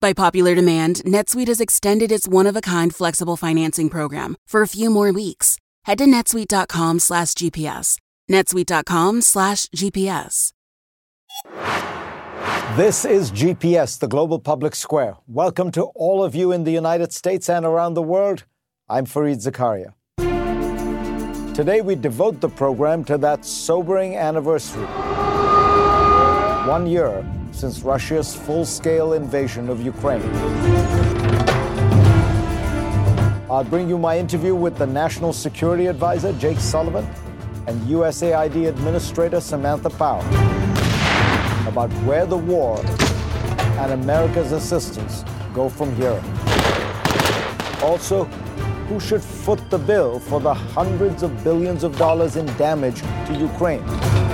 By popular demand, NetSuite has extended its one-of-a-kind flexible financing program for a few more weeks. Head to netsuite.com slash GPS. netsuite.com slash GPS. This is GPS, the global public square. Welcome to all of you in the United States and around the world. I'm Fareed Zakaria. Today we devote the program to that sobering anniversary. One year since Russia's full scale invasion of Ukraine. I'll bring you my interview with the National Security Advisor, Jake Sullivan, and USAID Administrator, Samantha Power, about where the war and America's assistance go from here. Also, who should foot the bill for the hundreds of billions of dollars in damage to Ukraine?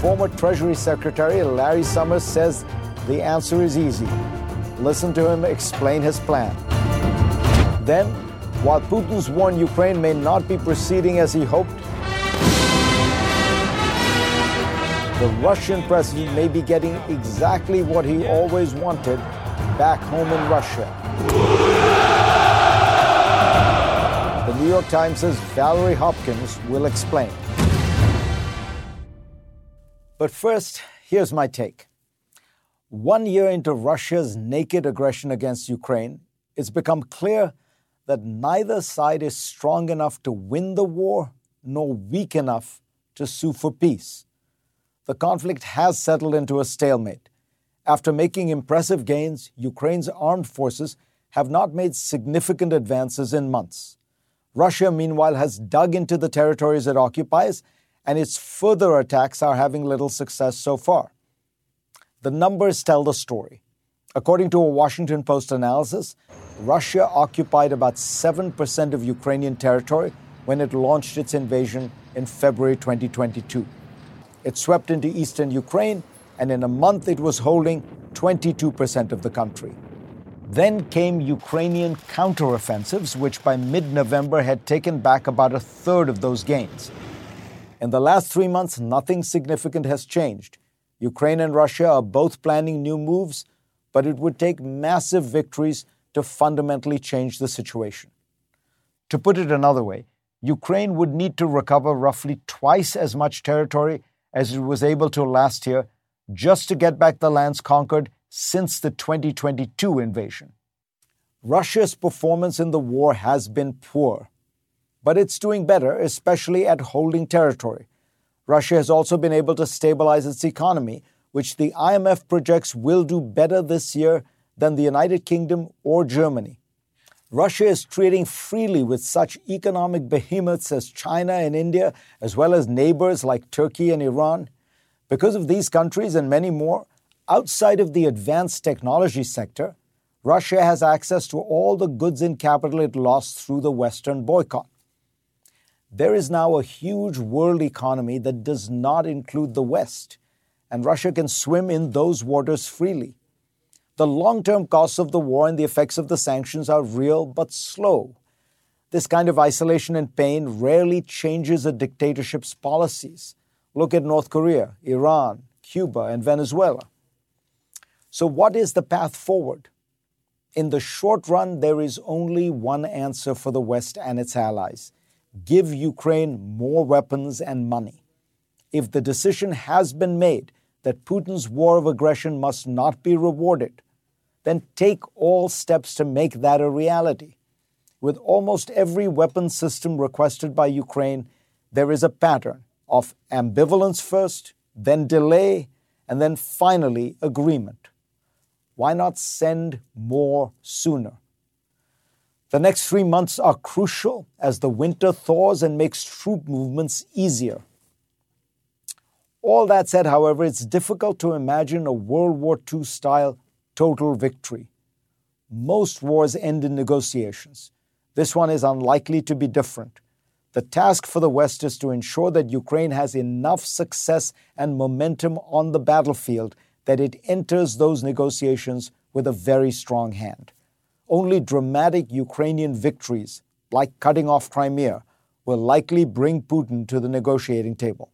Former Treasury Secretary Larry Summers says the answer is easy. Listen to him explain his plan. Then, while Putin's war in Ukraine may not be proceeding as he hoped, the Russian president may be getting exactly what he always wanted back home in Russia. The New York Times' Valerie Hopkins will explain. But first, here's my take. One year into Russia's naked aggression against Ukraine, it's become clear that neither side is strong enough to win the war nor weak enough to sue for peace. The conflict has settled into a stalemate. After making impressive gains, Ukraine's armed forces have not made significant advances in months. Russia, meanwhile, has dug into the territories it occupies and its further attacks are having little success so far. The numbers tell the story. According to a Washington Post analysis, Russia occupied about 7% of Ukrainian territory when it launched its invasion in February 2022. It swept into eastern Ukraine, and in a month it was holding 22% of the country. Then came Ukrainian counteroffensives, which by mid November had taken back about a third of those gains. In the last three months, nothing significant has changed. Ukraine and Russia are both planning new moves, but it would take massive victories to fundamentally change the situation. To put it another way, Ukraine would need to recover roughly twice as much territory as it was able to last year just to get back the lands conquered since the 2022 invasion. Russia's performance in the war has been poor but it's doing better, especially at holding territory. Russia has also been able to stabilize its economy, which the IMF projects will do better this year than the United Kingdom or Germany. Russia is trading freely with such economic behemoths as China and India, as well as neighbors like Turkey and Iran. Because of these countries and many more, outside of the advanced technology sector, Russia has access to all the goods and capital it lost through the Western boycott. There is now a huge world economy that does not include the West, and Russia can swim in those waters freely. The long term costs of the war and the effects of the sanctions are real but slow. This kind of isolation and pain rarely changes a dictatorship's policies. Look at North Korea, Iran, Cuba, and Venezuela. So, what is the path forward? In the short run, there is only one answer for the West and its allies give Ukraine more weapons and money. If the decision has been made that Putin's war of aggression must not be rewarded, then take all steps to make that a reality. With almost every weapon system requested by Ukraine, there is a pattern of ambivalence first, then delay, and then finally agreement. Why not send more sooner? The next three months are crucial as the winter thaws and makes troop movements easier. All that said, however, it's difficult to imagine a World War II style total victory. Most wars end in negotiations. This one is unlikely to be different. The task for the West is to ensure that Ukraine has enough success and momentum on the battlefield that it enters those negotiations with a very strong hand. Only dramatic Ukrainian victories, like cutting off Crimea, will likely bring Putin to the negotiating table.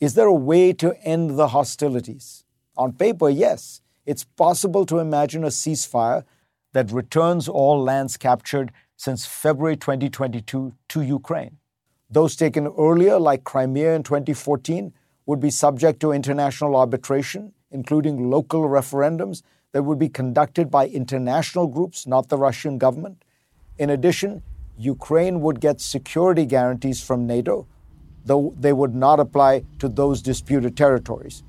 Is there a way to end the hostilities? On paper, yes. It's possible to imagine a ceasefire that returns all lands captured since February 2022 to Ukraine. Those taken earlier, like Crimea in 2014, would be subject to international arbitration, including local referendums that would be conducted by international groups, not the Russian government. In addition, Ukraine would get security guarantees from NATO, though they would not apply to those disputed territories.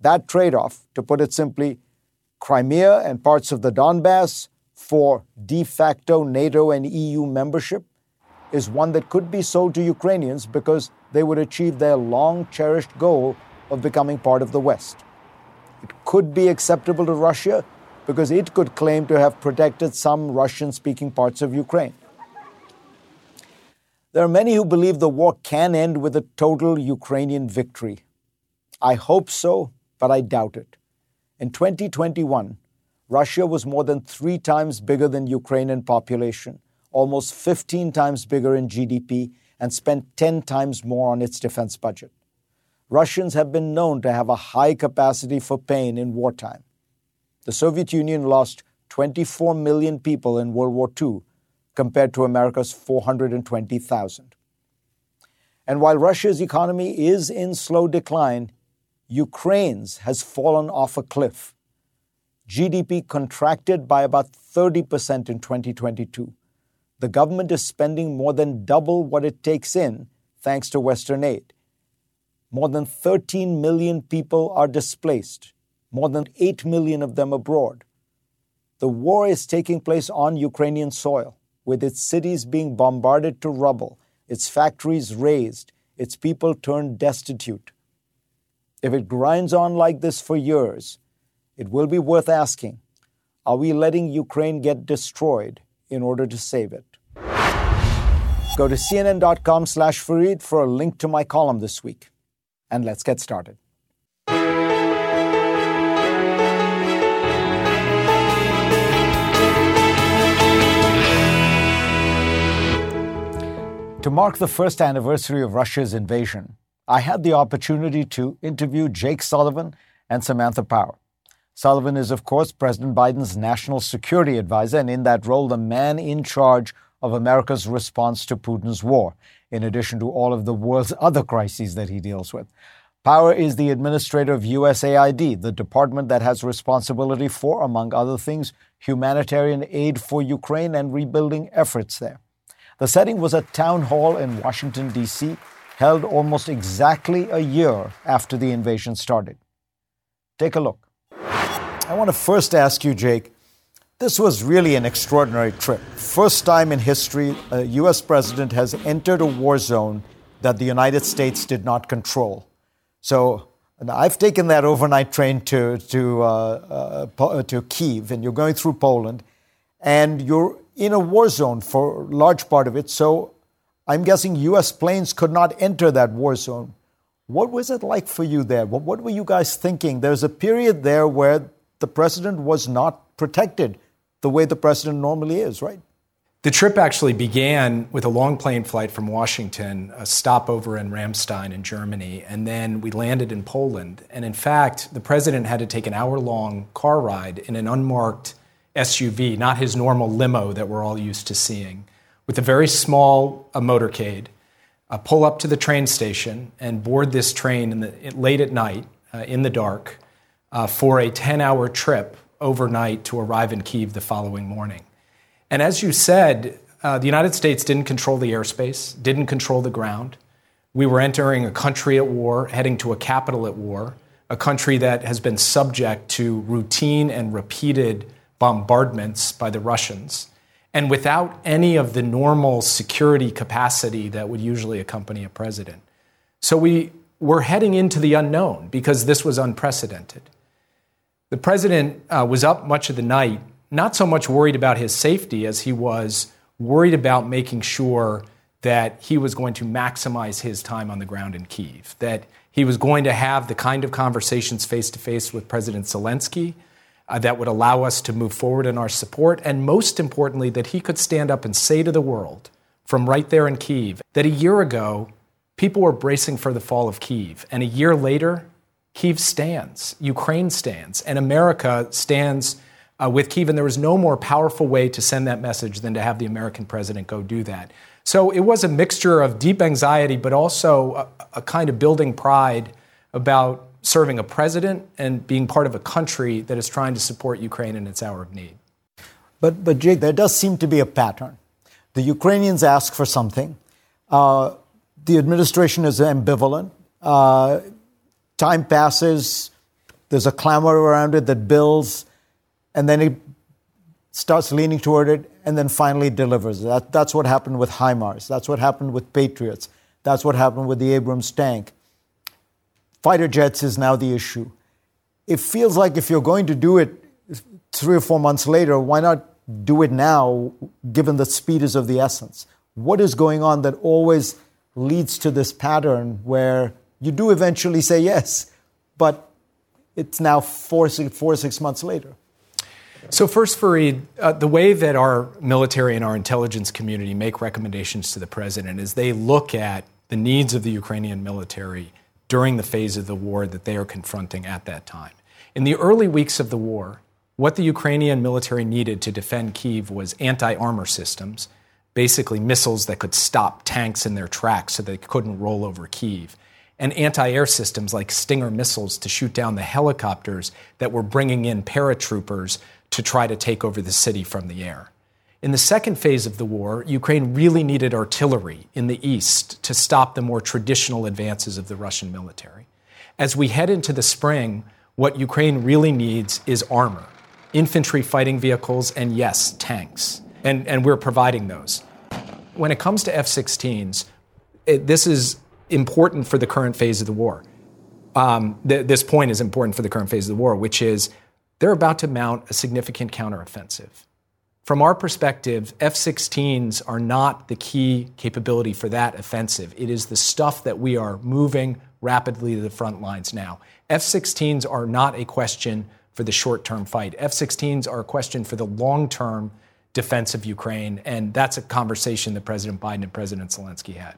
That trade off, to put it simply, Crimea and parts of the Donbass for de facto NATO and EU membership is one that could be sold to Ukrainians because they would achieve their long cherished goal of becoming part of the West. Could be acceptable to Russia because it could claim to have protected some Russian speaking parts of Ukraine. There are many who believe the war can end with a total Ukrainian victory. I hope so, but I doubt it. In 2021, Russia was more than three times bigger than Ukraine in population, almost 15 times bigger in GDP, and spent 10 times more on its defense budget. Russians have been known to have a high capacity for pain in wartime. The Soviet Union lost 24 million people in World War II compared to America's 420,000. And while Russia's economy is in slow decline, Ukraine's has fallen off a cliff. GDP contracted by about 30% in 2022. The government is spending more than double what it takes in thanks to Western aid. More than 13 million people are displaced, more than 8 million of them abroad. The war is taking place on Ukrainian soil, with its cities being bombarded to rubble, its factories razed, its people turned destitute. If it grinds on like this for years, it will be worth asking are we letting Ukraine get destroyed in order to save it? Go to cnn.com slash Fareed for a link to my column this week. And let's get started. To mark the first anniversary of Russia's invasion, I had the opportunity to interview Jake Sullivan and Samantha Power. Sullivan is, of course, President Biden's national security advisor, and in that role, the man in charge of America's response to Putin's war, in addition to all of the world's other crises that he deals with. Power is the administrator of USAID, the department that has responsibility for, among other things, humanitarian aid for Ukraine and rebuilding efforts there. The setting was a town hall in Washington, D.C., held almost exactly a year after the invasion started. Take a look. I want to first ask you, Jake. This was really an extraordinary trip. First time in history, a U.S. president has entered a war zone that the United States did not control. So I've taken that overnight train to, to, uh, uh, to Kiev, and you're going through Poland, and you're in a war zone for a large part of it. So I'm guessing U.S. planes could not enter that war zone. What was it like for you there? What, what were you guys thinking? There's a period there where the president was not protected the way the president normally is, right? The trip actually began with a long plane flight from Washington, a stopover in Ramstein in Germany, and then we landed in Poland. And in fact, the president had to take an hour long car ride in an unmarked SUV, not his normal limo that we're all used to seeing with a very small a motorcade, pull up to the train station and board this train the, late at night uh, in the dark uh, for a 10 hour trip overnight to arrive in Kiev the following morning. And as you said, uh, the United States didn't control the airspace, didn't control the ground. We were entering a country at war, heading to a capital at war, a country that has been subject to routine and repeated bombardments by the Russians and without any of the normal security capacity that would usually accompany a president. So we were heading into the unknown because this was unprecedented. The president uh, was up much of the night, not so much worried about his safety as he was worried about making sure that he was going to maximize his time on the ground in Kiev, that he was going to have the kind of conversations face to face with President Zelensky uh, that would allow us to move forward in our support, and most importantly, that he could stand up and say to the world from right there in Kiev that a year ago, people were bracing for the fall of Kiev, and a year later, Kiev stands, Ukraine stands, and America stands uh, with Kiev, and there was no more powerful way to send that message than to have the American president go do that. So it was a mixture of deep anxiety, but also a, a kind of building pride about serving a president and being part of a country that is trying to support Ukraine in its hour of need. But, but Jake, there does seem to be a pattern. The Ukrainians ask for something. Uh, the administration is ambivalent. Uh, time passes. There's a clamor around it that builds, and then it starts leaning toward it, and then finally delivers. That, that's what happened with HIMARS. That's what happened with Patriots. That's what happened with the Abrams tank. Fighter jets is now the issue. It feels like if you're going to do it three or four months later, why not do it now, given the speed is of the essence? What is going on that always leads to this pattern where you do eventually say yes, but it's now four, four six months later? So, first, Fareed, uh, the way that our military and our intelligence community make recommendations to the president is they look at the needs of the Ukrainian military during the phase of the war that they are confronting at that time. In the early weeks of the war, what the Ukrainian military needed to defend Kiev was anti armor systems, basically missiles that could stop tanks in their tracks so they couldn't roll over Kiev, and anti air systems like Stinger missiles to shoot down the helicopters that were bringing in paratroopers to try to take over the city from the air. In the second phase of the war, Ukraine really needed artillery in the east to stop the more traditional advances of the Russian military. As we head into the spring, what Ukraine really needs is armor, infantry fighting vehicles, and yes, tanks. And, and we're providing those. When it comes to F 16s, this is important for the current phase of the war. Um, th- this point is important for the current phase of the war, which is they're about to mount a significant counteroffensive. From our perspective, F 16s are not the key capability for that offensive. It is the stuff that we are moving rapidly to the front lines now. F 16s are not a question for the short term fight. F 16s are a question for the long term defense of Ukraine, and that's a conversation that President Biden and President Zelensky had.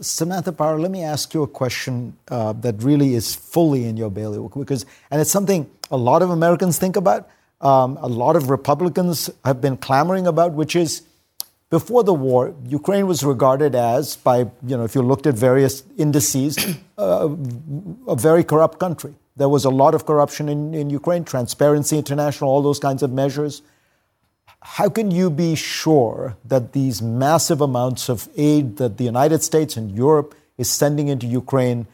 Samantha Power, let me ask you a question uh, that really is fully in your bailiwick, because, and it's something a lot of Americans think about, um, a lot of Republicans have been clamoring about, which is before the war, Ukraine was regarded as, by, you know, if you looked at various indices, uh, a very corrupt country. There was a lot of corruption in, in Ukraine, Transparency International, all those kinds of measures how can you be sure that these massive amounts of aid that the United States and Europe is sending into Ukraine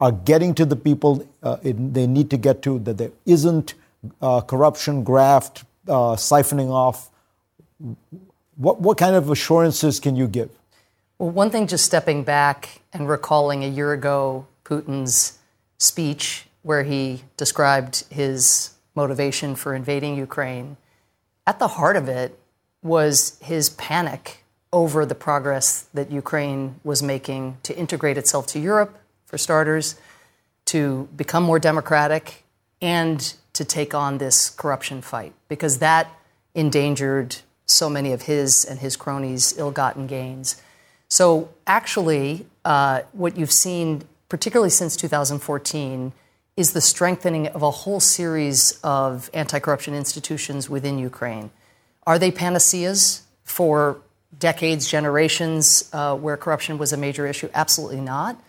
are getting to the people uh, it, they need to get to, that there isn't uh, corruption, graft, uh, siphoning off? What, what kind of assurances can you give? Well, one thing, just stepping back and recalling a year ago Putin's speech where he described his motivation for invading Ukraine at the heart of it was his panic over the progress that Ukraine was making to integrate itself to Europe, for starters, to become more democratic, and to take on this corruption fight, because that endangered so many of his and his cronies' ill gotten gains. So, actually, uh, what you've seen, particularly since 2014, is the strengthening of a whole series of anti corruption institutions within Ukraine. Are they panaceas for decades, generations uh, where corruption was a major issue? Absolutely not.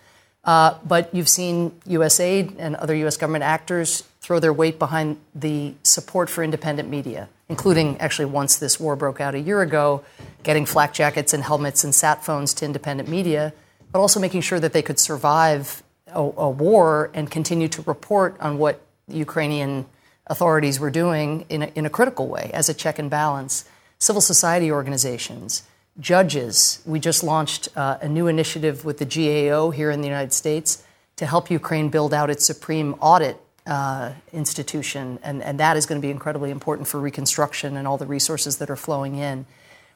Uh, but you've seen USAID and other U.S. government actors throw their weight behind the support for independent media, including actually once this war broke out a year ago, getting flak jackets and helmets and sat phones to independent media, but also making sure that they could survive a, a war and continue to report on what Ukrainian authorities were doing in a, in a critical way as a check and balance. Civil society organizations, judges. We just launched uh, a new initiative with the GAO here in the United States to help Ukraine build out its supreme audit uh, institution, and, and that is going to be incredibly important for reconstruction and all the resources that are flowing in.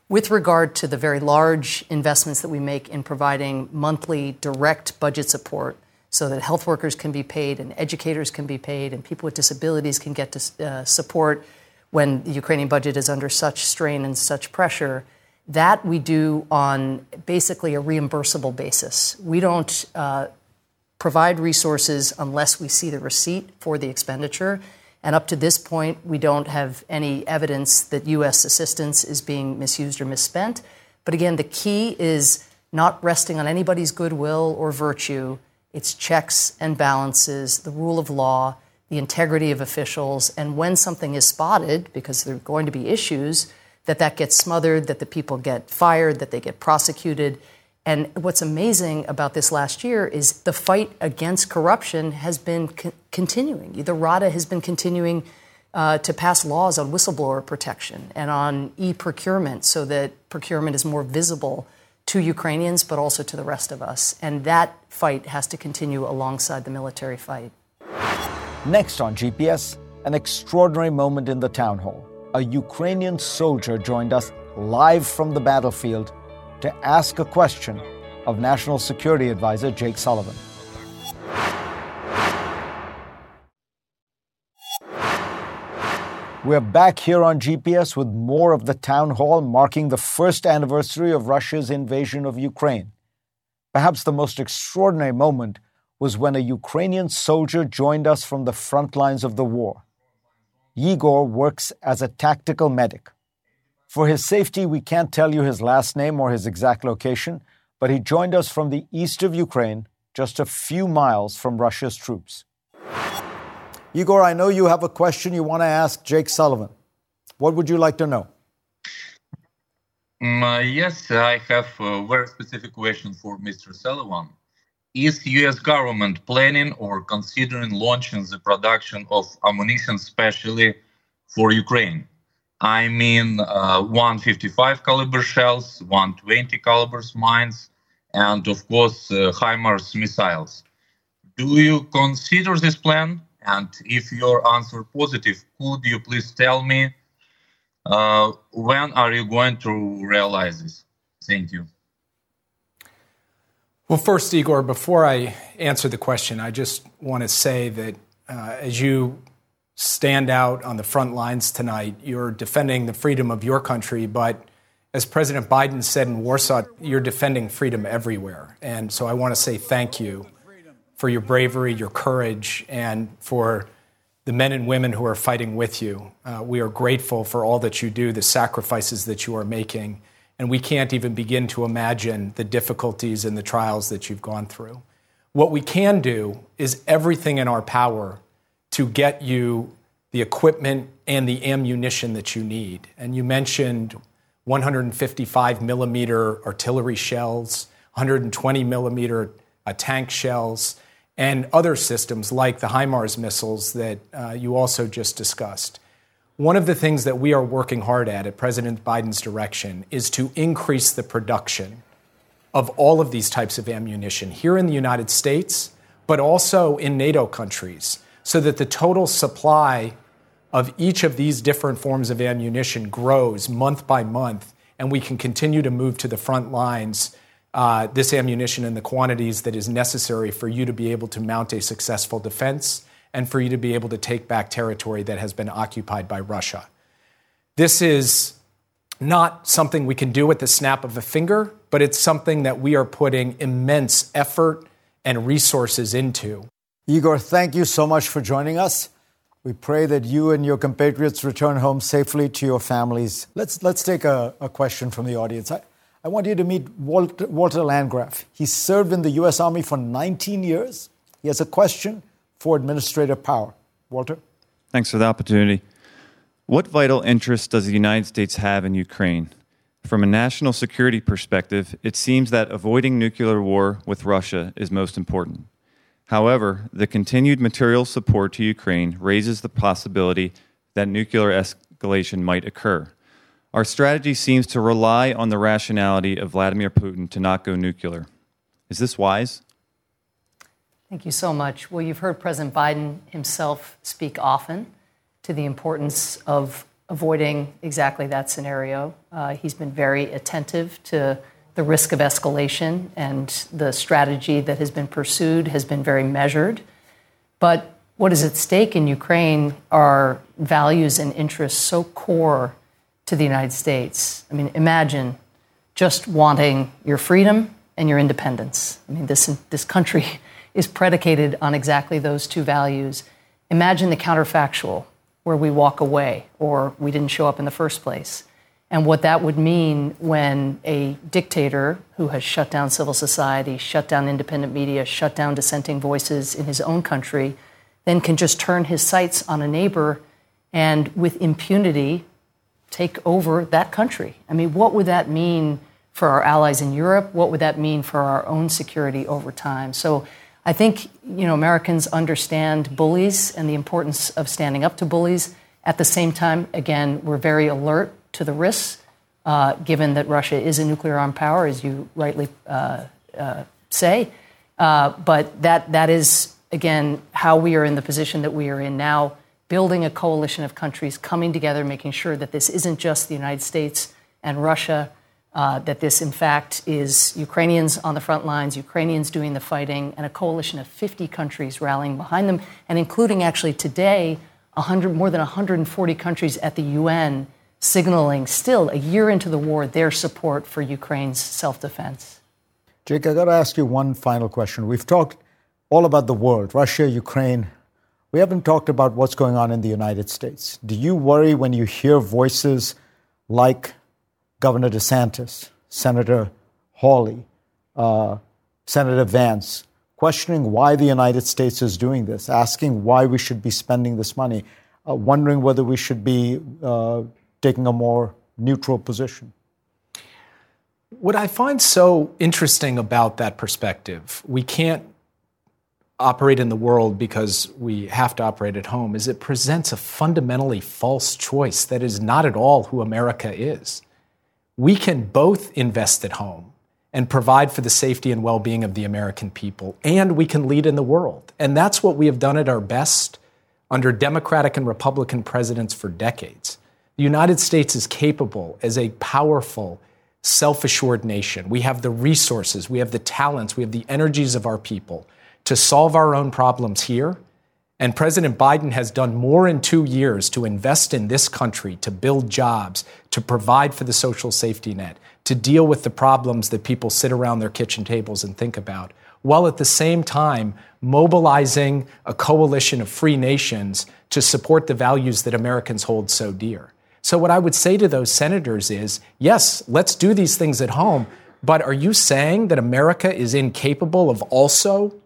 With regard to the very large investments that we make in providing monthly direct budget support so that health workers can be paid and educators can be paid and people with disabilities can get to, uh, support when the Ukrainian budget is under such strain and such pressure, that we do on basically a reimbursable basis. We don't uh, provide resources unless we see the receipt for the expenditure. And up to this point, we don't have any evidence that U.S. assistance is being misused or misspent. But again, the key is not resting on anybody's goodwill or virtue. It's checks and balances, the rule of law, the integrity of officials, and when something is spotted, because there are going to be issues, that that gets smothered, that the people get fired, that they get prosecuted. And what's amazing about this last year is the fight against corruption has been co- continuing. The RADA has been continuing uh, to pass laws on whistleblower protection and on e procurement so that procurement is more visible to Ukrainians, but also to the rest of us. And that fight has to continue alongside the military fight. Next on GPS, an extraordinary moment in the town hall. A Ukrainian soldier joined us live from the battlefield to ask a question of National Security Advisor Jake Sullivan. We're back here on GPS with more of the town hall marking the first anniversary of Russia's invasion of Ukraine. Perhaps the most extraordinary moment was when a Ukrainian soldier joined us from the front lines of the war. Igor works as a tactical medic. For his safety, we can't tell you his last name or his exact location, but he joined us from the east of Ukraine, just a few miles from Russia's troops. Igor, I know you have a question you want to ask Jake Sullivan. What would you like to know? Um, uh, yes, I have a very specific question for Mr. Sullivan. Is U.S. government planning or considering launching the production of ammunition specially for Ukraine? I mean, uh, 155 caliber shells, 120 calibers mines, and of course, uh, HIMARS missiles. Do you consider this plan? And if your answer positive, could you please tell me uh, when are you going to realize this? Thank you. Well, first, Igor, before I answer the question, I just want to say that uh, as you stand out on the front lines tonight. You're defending the freedom of your country, but as President Biden said in Warsaw, you're defending freedom everywhere. And so I want to say thank you for your bravery, your courage, and for the men and women who are fighting with you. Uh, we are grateful for all that you do, the sacrifices that you are making, and we can't even begin to imagine the difficulties and the trials that you've gone through. What we can do is everything in our power to get you the equipment and the ammunition that you need. And you mentioned 155 millimeter artillery shells, 120 millimeter uh, tank shells, and other systems like the HIMARS missiles that uh, you also just discussed. One of the things that we are working hard at at President Biden's direction is to increase the production of all of these types of ammunition here in the United States, but also in NATO countries so that the total supply of each of these different forms of ammunition grows month by month, and we can continue to move to the front lines uh, this ammunition in the quantities that is necessary for you to be able to mount a successful defense and for you to be able to take back territory that has been occupied by Russia. This is not something we can do with the snap of a finger, but it's something that we are putting immense effort and resources into. Igor, thank you so much for joining us. We pray that you and your compatriots return home safely to your families. Let's, let's take a, a question from the audience. I, I want you to meet Walter, Walter Landgraf. He served in the U.S. Army for 19 years. He has a question for administrative power. Walter? Thanks for the opportunity. What vital interest does the United States have in Ukraine? From a national security perspective, it seems that avoiding nuclear war with Russia is most important. However, the continued material support to Ukraine raises the possibility that nuclear escalation might occur. Our strategy seems to rely on the rationality of Vladimir Putin to not go nuclear. Is this wise? Thank you so much. Well, you've heard President Biden himself speak often to the importance of avoiding exactly that scenario. Uh, he's been very attentive to the risk of escalation, and the strategy that has been pursued has been very measured. But what is at stake in Ukraine are values and interests so core to the United States. I mean, imagine just wanting your freedom and your independence. I mean, this, this country is predicated on exactly those two values. Imagine the counterfactual, where we walk away or we didn't show up in the first place. And what that would mean when a dictator who has shut down civil society, shut down independent media, shut down dissenting voices in his own country, then can just turn his sights on a neighbor and with impunity take over that country. I mean, what would that mean for our allies in Europe? What would that mean for our own security over time? So I think you know Americans understand bullies and the importance of standing up to bullies. At the same time, again, we're very alert to the risks, uh, given that Russia is a nuclear armed power, as you rightly uh, uh, say. Uh, but that that is again how we are in the position that we are in now, building a coalition of countries coming together, making sure that this isn't just the United States and Russia uh, that this, in fact, is Ukrainians on the front lines, Ukrainians doing the fighting, and a coalition of 50 countries rallying behind them, and including actually today 100, more than 140 countries at the UN signaling still a year into the war their support for Ukraine's self defense. Jake, I got to ask you one final question. We've talked all about the world, Russia, Ukraine. We haven't talked about what's going on in the United States. Do you worry when you hear voices like Governor DeSantis, Senator Hawley, uh, Senator Vance, questioning why the United States is doing this, asking why we should be spending this money, uh, wondering whether we should be uh, taking a more neutral position. What I find so interesting about that perspective, we can't operate in the world because we have to operate at home, is it presents a fundamentally false choice that is not at all who America is we can both invest at home and provide for the safety and well being of the American people, and we can lead in the world. And that's what we have done at our best under Democratic and Republican presidents for decades. The United States is capable as a powerful, self assured nation. We have the resources, we have the talents, we have the energies of our people to solve our own problems here and President Biden has done more in two years to invest in this country, to build jobs, to provide for the social safety net, to deal with the problems that people sit around their kitchen tables and think about, while at the same time mobilizing a coalition of free nations to support the values that Americans hold so dear. So, what I would say to those senators is yes, let's do these things at home, but are you saying that America is incapable of also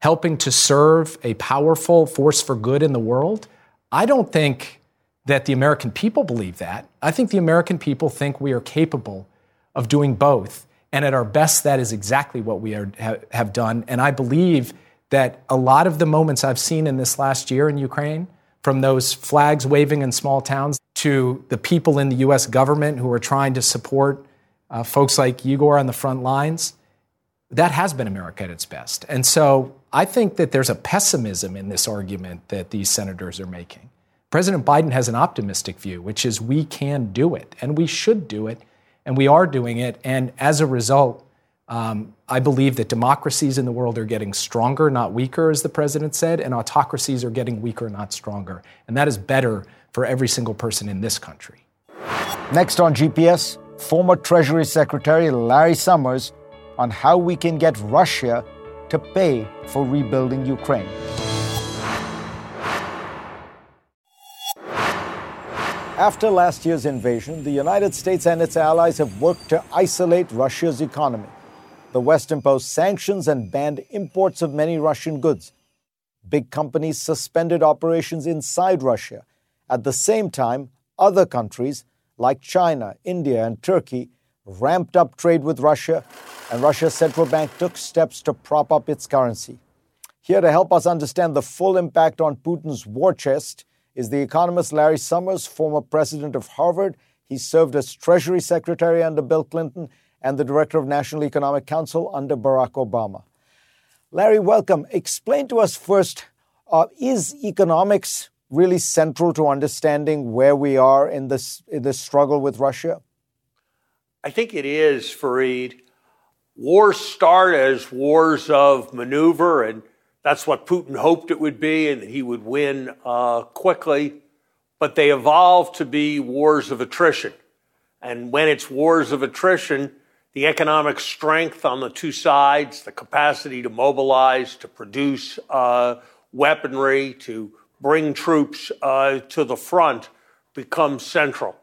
helping to serve a powerful force for good in the world? I don't think that the American people believe that. I think the American people think we are capable of doing both. And at our best, that is exactly what we are, have done. And I believe that a lot of the moments I've seen in this last year in Ukraine, from those flags waving in small towns to the people in the US government who are trying to support uh, folks like Igor on the front lines, that has been America at its best. And so I think that there's a pessimism in this argument that these senators are making. President Biden has an optimistic view, which is we can do it and we should do it, and we are doing it. And as a result, um, I believe that democracies in the world are getting stronger, not weaker, as the president said, and autocracies are getting weaker, not stronger. And that is better for every single person in this country. Next on GPS, former Treasury Secretary Larry Summers on how we can get Russia to pay for rebuilding Ukraine. After last year's invasion, the United States and its allies have worked to isolate Russia's economy. The West imposed sanctions and banned imports of many Russian goods. Big companies suspended operations inside Russia. At the same time, other countries like China, India, and Turkey ramped up trade with Russia, and Russia's central bank took steps to prop up its currency. Here to help us understand the full impact on Putin's war chest is the economist Larry Summers, former president of Harvard. He served as Treasury Secretary under Bill Clinton and the Director of National Economic Council under Barack Obama. Larry, welcome. Explain to us first uh, is economics really central to understanding where we are in this, in this struggle with Russia? I think it is, Fareed. Wars start as wars of maneuver, and that's what Putin hoped it would be, and that he would win uh, quickly. But they evolve to be wars of attrition. And when it's wars of attrition, the economic strength on the two sides, the capacity to mobilize, to produce uh, weaponry, to bring troops uh, to the front becomes central.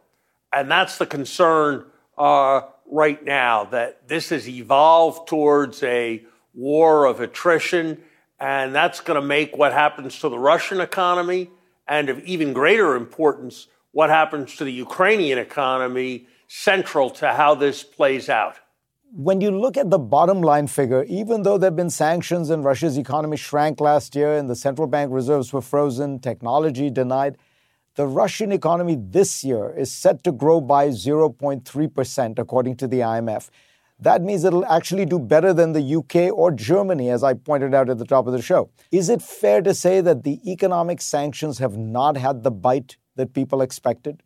And that's the concern uh, right now that this has evolved towards a war of attrition, and that's going to make what happens to the Russian economy and of even greater importance, what happens to the Ukrainian economy central to how this plays out. When you look at the bottom line figure, even though there have been sanctions and Russia's economy shrank last year and the central bank reserves were frozen, technology denied, the Russian economy this year is set to grow by 0.3%, according to the IMF. That means it'll actually do better than the UK or Germany, as I pointed out at the top of the show. Is it fair to say that the economic sanctions have not had the bite that people expected?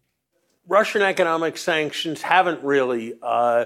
Russian economic sanctions haven't really uh,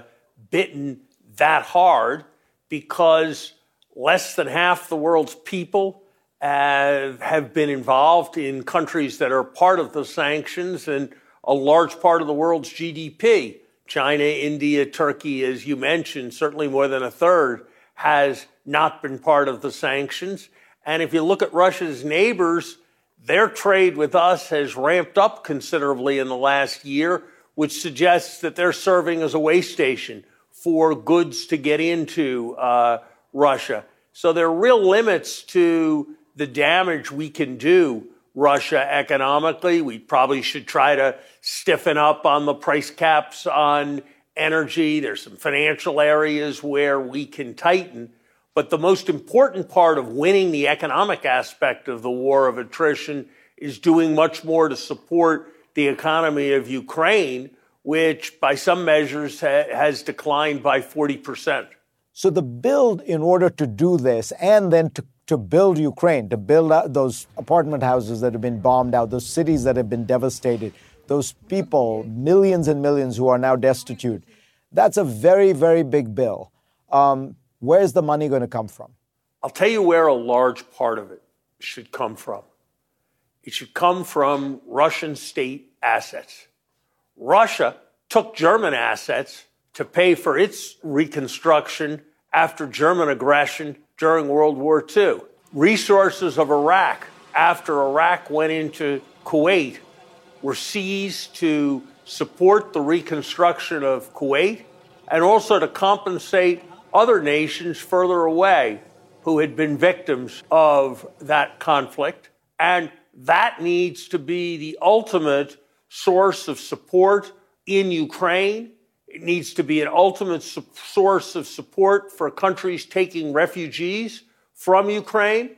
bitten that hard because less than half the world's people uh, have been involved in countries that are part of the sanctions and a large part of the world's GDP. China, India, Turkey, as you mentioned, certainly more than a third, has not been part of the sanctions. And if you look at Russia's neighbors, their trade with us has ramped up considerably in the last year, which suggests that they're serving as a way station for goods to get into uh, Russia. So there are real limits to the damage we can do Russia economically. We probably should try to stiffen up on the price caps on energy. There's some financial areas where we can tighten. But the most important part of winning the economic aspect of the war of attrition is doing much more to support the economy of Ukraine, which by some measures ha- has declined by 40%. So the build in order to do this and then to, to build Ukraine, to build those apartment houses that have been bombed out, those cities that have been devastated, those people, millions and millions who are now destitute, that's a very, very big bill. Um, Where's the money going to come from? I'll tell you where a large part of it should come from. It should come from Russian state assets. Russia took German assets to pay for its reconstruction after German aggression during World War II. Resources of Iraq after Iraq went into Kuwait were seized to support the reconstruction of Kuwait and also to compensate other nations further away who had been victims of that conflict. And that needs to be the ultimate source of support in Ukraine. It needs to be an ultimate source of support for countries taking refugees from Ukraine.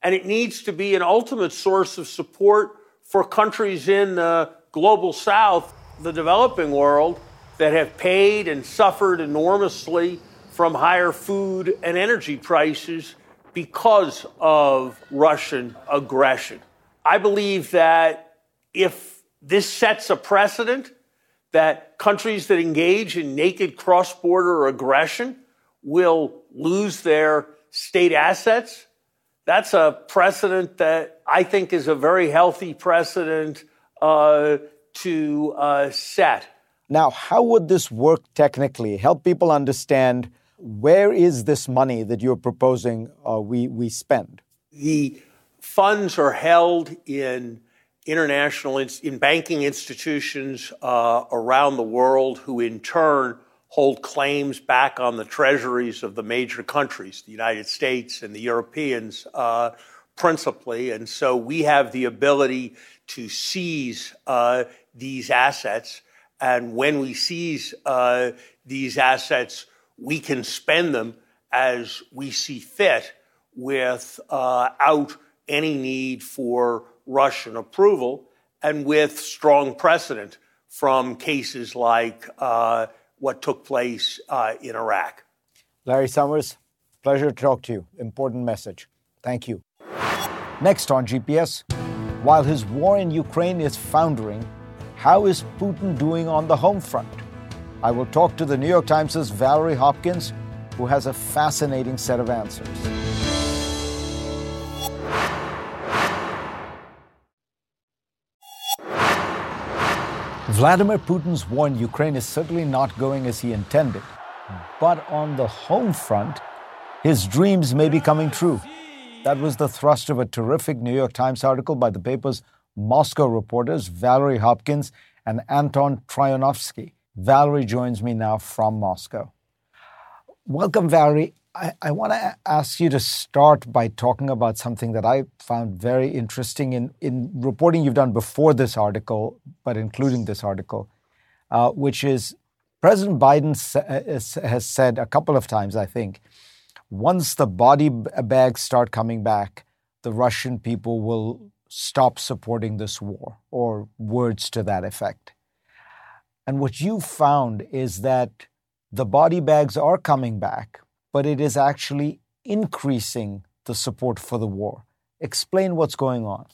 And it needs to be an ultimate source of support for countries in the global south, the developing world, that have paid and suffered enormously from higher food and energy prices because of Russian aggression. I believe that if this sets a precedent, that countries that engage in naked cross border aggression will lose their state assets. That's a precedent that I think is a very healthy precedent uh, to uh, set. Now, how would this work technically? Help people understand where is this money that you're proposing uh, we, we spend? The funds are held in international in banking institutions uh, around the world who in turn hold claims back on the treasuries of the major countries the united states and the europeans uh, principally. And so we have the ability to seize uh, these assets. And when we seize uh, these assets we can spend them as we see fit without uh, any need for Russian approval and with strong precedent from cases like uh, what took place uh, in Iraq. Larry Summers, pleasure to talk to you. Important message. Thank you. Next on GPS. While his war in Ukraine is foundering, how is Putin doing on the home front? I will talk to the New York Times' Valerie Hopkins, who has a fascinating set of answers. Vladimir Putin's war in Ukraine is certainly not going as he intended. But on the home front, his dreams may be coming true. That was the thrust of a terrific New York Times article by the paper's Moscow reporters Valerie Hopkins and Anton Troianovski. Valerie joins me now from Moscow. Welcome, Valerie. I, I want to ask you to start by talking about something that I found very interesting in, in reporting you've done before this article, but including this article, uh, which is President Biden uh, has said a couple of times, I think, once the body bags start coming back, the Russian people will stop supporting this war, or words to that effect. And what you found is that the body bags are coming back, but it is actually increasing the support for the war. Explain what's going on.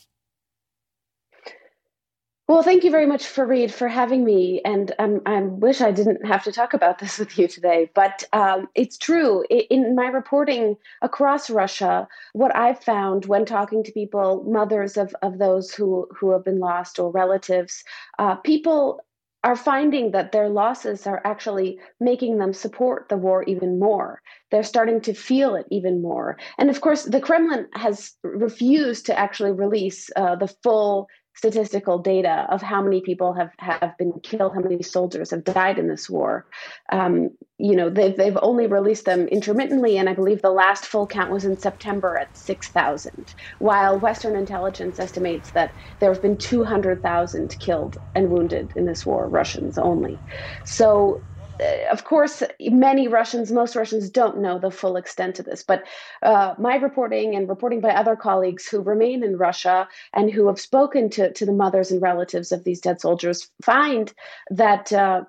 Well, thank you very much, Fareed, for having me. And um, I wish I didn't have to talk about this with you today, but um, it's true. In my reporting across Russia, what I've found when talking to people, mothers of, of those who, who have been lost or relatives, uh, people are finding that their losses are actually making them support the war even more. They're starting to feel it even more. And of course, the Kremlin has refused to actually release uh, the full statistical data of how many people have, have been killed, how many soldiers have died in this war. Um, you know, they've, they've only released them intermittently, and I believe the last full count was in September at 6,000, while Western intelligence estimates that there have been 200,000 killed and wounded in this war, Russians only. So uh, of course, many Russians, most Russians don't know the full extent of this. But uh, my reporting and reporting by other colleagues who remain in Russia and who have spoken to, to the mothers and relatives of these dead soldiers find that uh,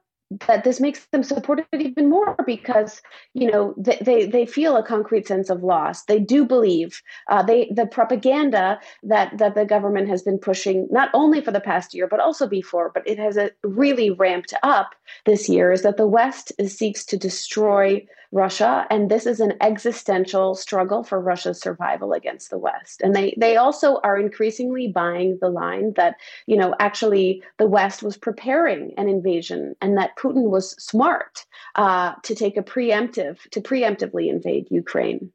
that this makes them support it even more because you know they, they, they feel a concrete sense of loss. They do believe uh, they the propaganda that that the government has been pushing not only for the past year but also before but it has a, really ramped up this year is that the west seeks to destroy Russia, and this is an existential struggle for Russia's survival against the West. And they they also are increasingly buying the line that you know actually the West was preparing an invasion, and that Putin was smart uh, to take a preemptive to preemptively invade Ukraine.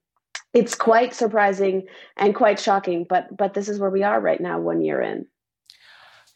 It's quite surprising and quite shocking, but but this is where we are right now, one year in.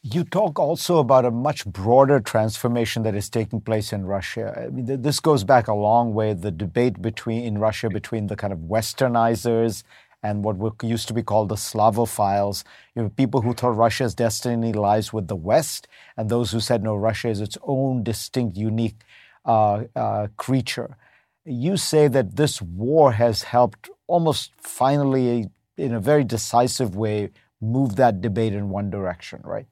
You talk also about a much broader transformation that is taking place in Russia. I mean, this goes back a long way. The debate between in Russia between the kind of Westernizers and what used to be called the Slavophiles. You know, people who thought Russia's destiny lies with the West, and those who said no, Russia is its own distinct, unique uh, uh, creature. You say that this war has helped almost finally, in a very decisive way, move that debate in one direction, right?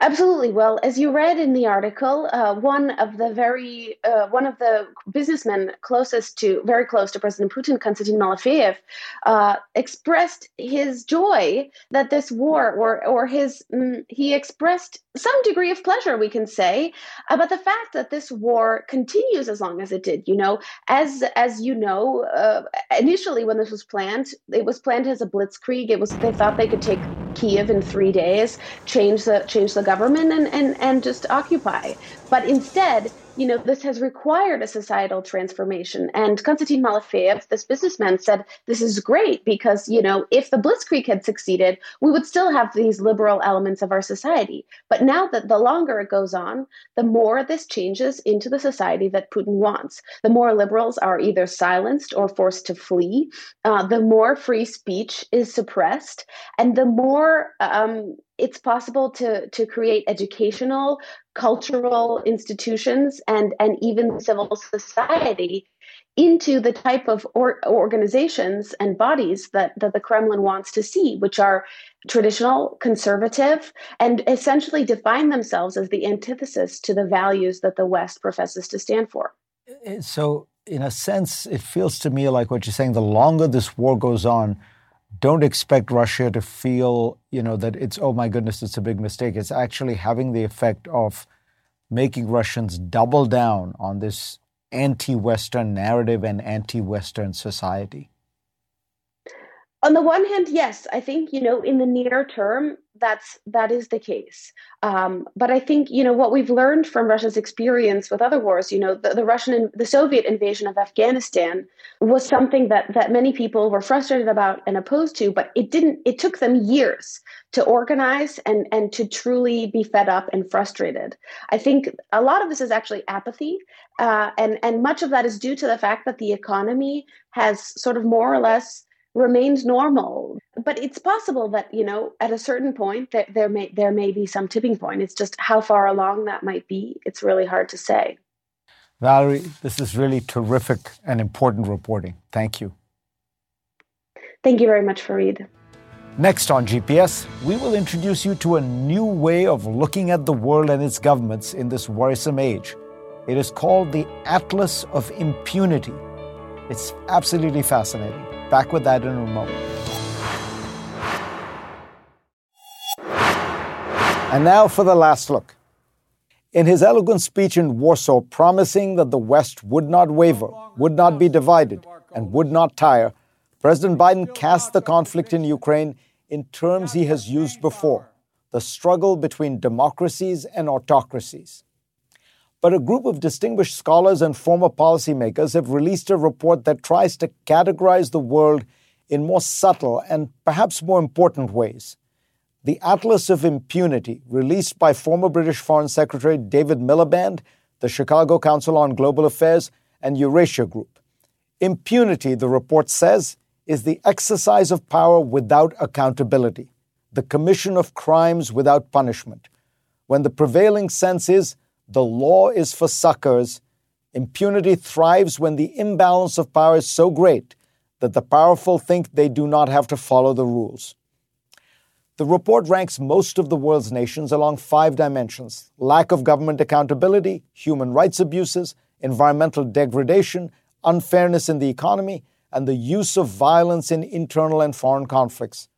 Absolutely. Well, as you read in the article, uh, one of the very uh, one of the businessmen closest to very close to President Putin, Konstantin Malafeyev, uh, expressed his joy that this war, or or his mm, he expressed some degree of pleasure, we can say, about the fact that this war continues as long as it did. You know, as as you know, uh, initially when this was planned, it was planned as a blitzkrieg. It was they thought they could take Kiev in three days, change the change the government, and and and just occupy. But instead, you know, this has required a societal transformation. And Konstantin Malafeyev, this businessman, said this is great because, you know, if the Blitzkrieg had succeeded, we would still have these liberal elements of our society. But now that the longer it goes on, the more this changes into the society that Putin wants. The more liberals are either silenced or forced to flee, uh, the more free speech is suppressed, and the more um, it's possible to to create educational cultural institutions and and even civil society into the type of or, organizations and bodies that, that the Kremlin wants to see, which are traditional, conservative, and essentially define themselves as the antithesis to the values that the West professes to stand for. So, in a sense, it feels to me like what you're saying the longer this war goes on, don't expect Russia to feel, you know, that it's, oh my goodness, it's a big mistake. It's actually having the effect of making Russians double down on this anti Western narrative and anti Western society? On the one hand, yes, I think you know in the near term that's that is the case. Um, but I think you know what we've learned from Russia's experience with other wars. You know, the, the Russian, the Soviet invasion of Afghanistan was something that that many people were frustrated about and opposed to. But it didn't. It took them years to organize and and to truly be fed up and frustrated. I think a lot of this is actually apathy, uh, and and much of that is due to the fact that the economy has sort of more or less remains normal. But it's possible that you know at a certain point that there may there may be some tipping point. It's just how far along that might be it's really hard to say. Valerie this is really terrific and important reporting. Thank you. Thank you very much Fareed next on gps we will introduce you to a new way of looking at the world and its governments in this worrisome age. It is called the atlas of impunity. It's absolutely fascinating Back with that in a moment. And now for the last look. In his eloquent speech in Warsaw, promising that the West would not waver, would not be divided, and would not tire, President Biden cast the conflict in Ukraine in terms he has used before the struggle between democracies and autocracies. But a group of distinguished scholars and former policymakers have released a report that tries to categorize the world in more subtle and perhaps more important ways. The Atlas of Impunity, released by former British Foreign Secretary David Miliband, the Chicago Council on Global Affairs, and Eurasia Group. Impunity, the report says, is the exercise of power without accountability, the commission of crimes without punishment. When the prevailing sense is the law is for suckers. Impunity thrives when the imbalance of power is so great that the powerful think they do not have to follow the rules. The report ranks most of the world's nations along five dimensions lack of government accountability, human rights abuses, environmental degradation, unfairness in the economy, and the use of violence in internal and foreign conflicts.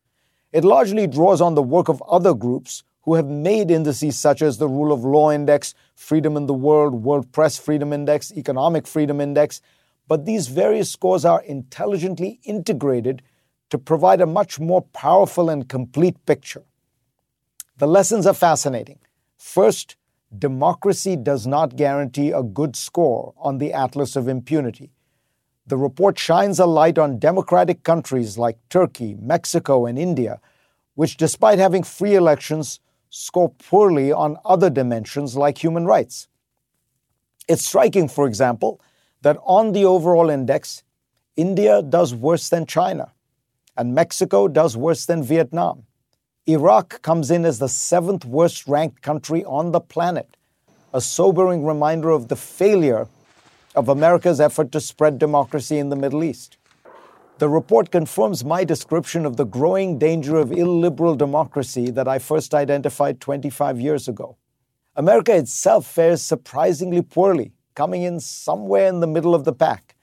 It largely draws on the work of other groups who have made indices such as the Rule of Law Index, Freedom in the World, World Press Freedom Index, Economic Freedom Index, but these various scores are intelligently integrated to provide a much more powerful and complete picture. The lessons are fascinating. First, democracy does not guarantee a good score on the Atlas of Impunity. The report shines a light on democratic countries like Turkey, Mexico, and India, which, despite having free elections, score poorly on other dimensions like human rights. It's striking, for example, that on the overall index, India does worse than China, and Mexico does worse than Vietnam. Iraq comes in as the seventh worst ranked country on the planet, a sobering reminder of the failure of America's effort to spread democracy in the Middle East. The report confirms my description of the growing danger of illiberal democracy that I first identified 25 years ago. America itself fares surprisingly poorly, coming in somewhere in the middle of the pack.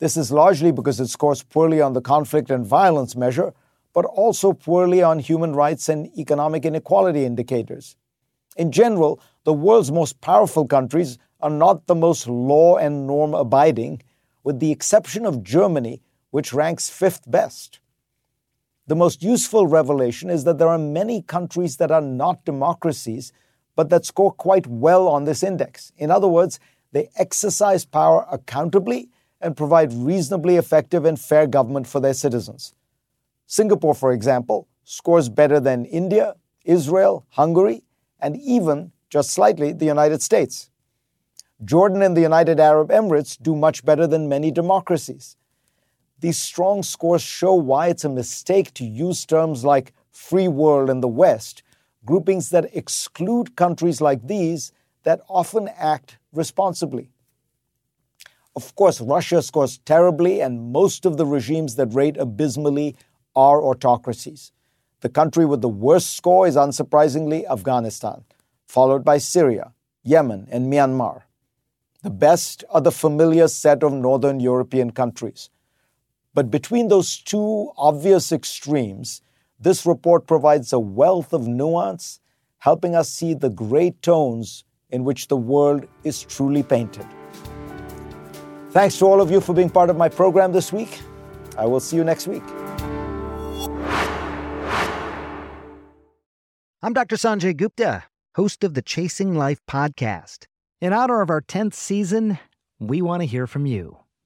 This is largely because it scores poorly on the conflict and violence measure, but also poorly on human rights and economic inequality indicators. In general, the world's most powerful countries are not the most law and norm abiding, with the exception of Germany, which ranks fifth best. The most useful revelation is that there are many countries that are not democracies, but that score quite well on this index. In other words, they exercise power accountably and provide reasonably effective and fair government for their citizens. Singapore, for example, scores better than India, Israel, Hungary, and even, just slightly, the United States. Jordan and the United Arab Emirates do much better than many democracies. These strong scores show why it's a mistake to use terms like free world and the West, groupings that exclude countries like these that often act responsibly. Of course, Russia scores terribly, and most of the regimes that rate abysmally are autocracies. The country with the worst score is unsurprisingly Afghanistan, followed by Syria, Yemen, and Myanmar. The best are the familiar set of Northern European countries But between those two obvious extremes, this report provides a wealth of nuance, helping us see the great tones in which the world is truly painted. Thanks to all of you for being part of my program this week. I will see you next week. I'm Dr. Sanjay Gupta, host of the Chasing Life podcast. In honor of our 10th season, we want to hear from you.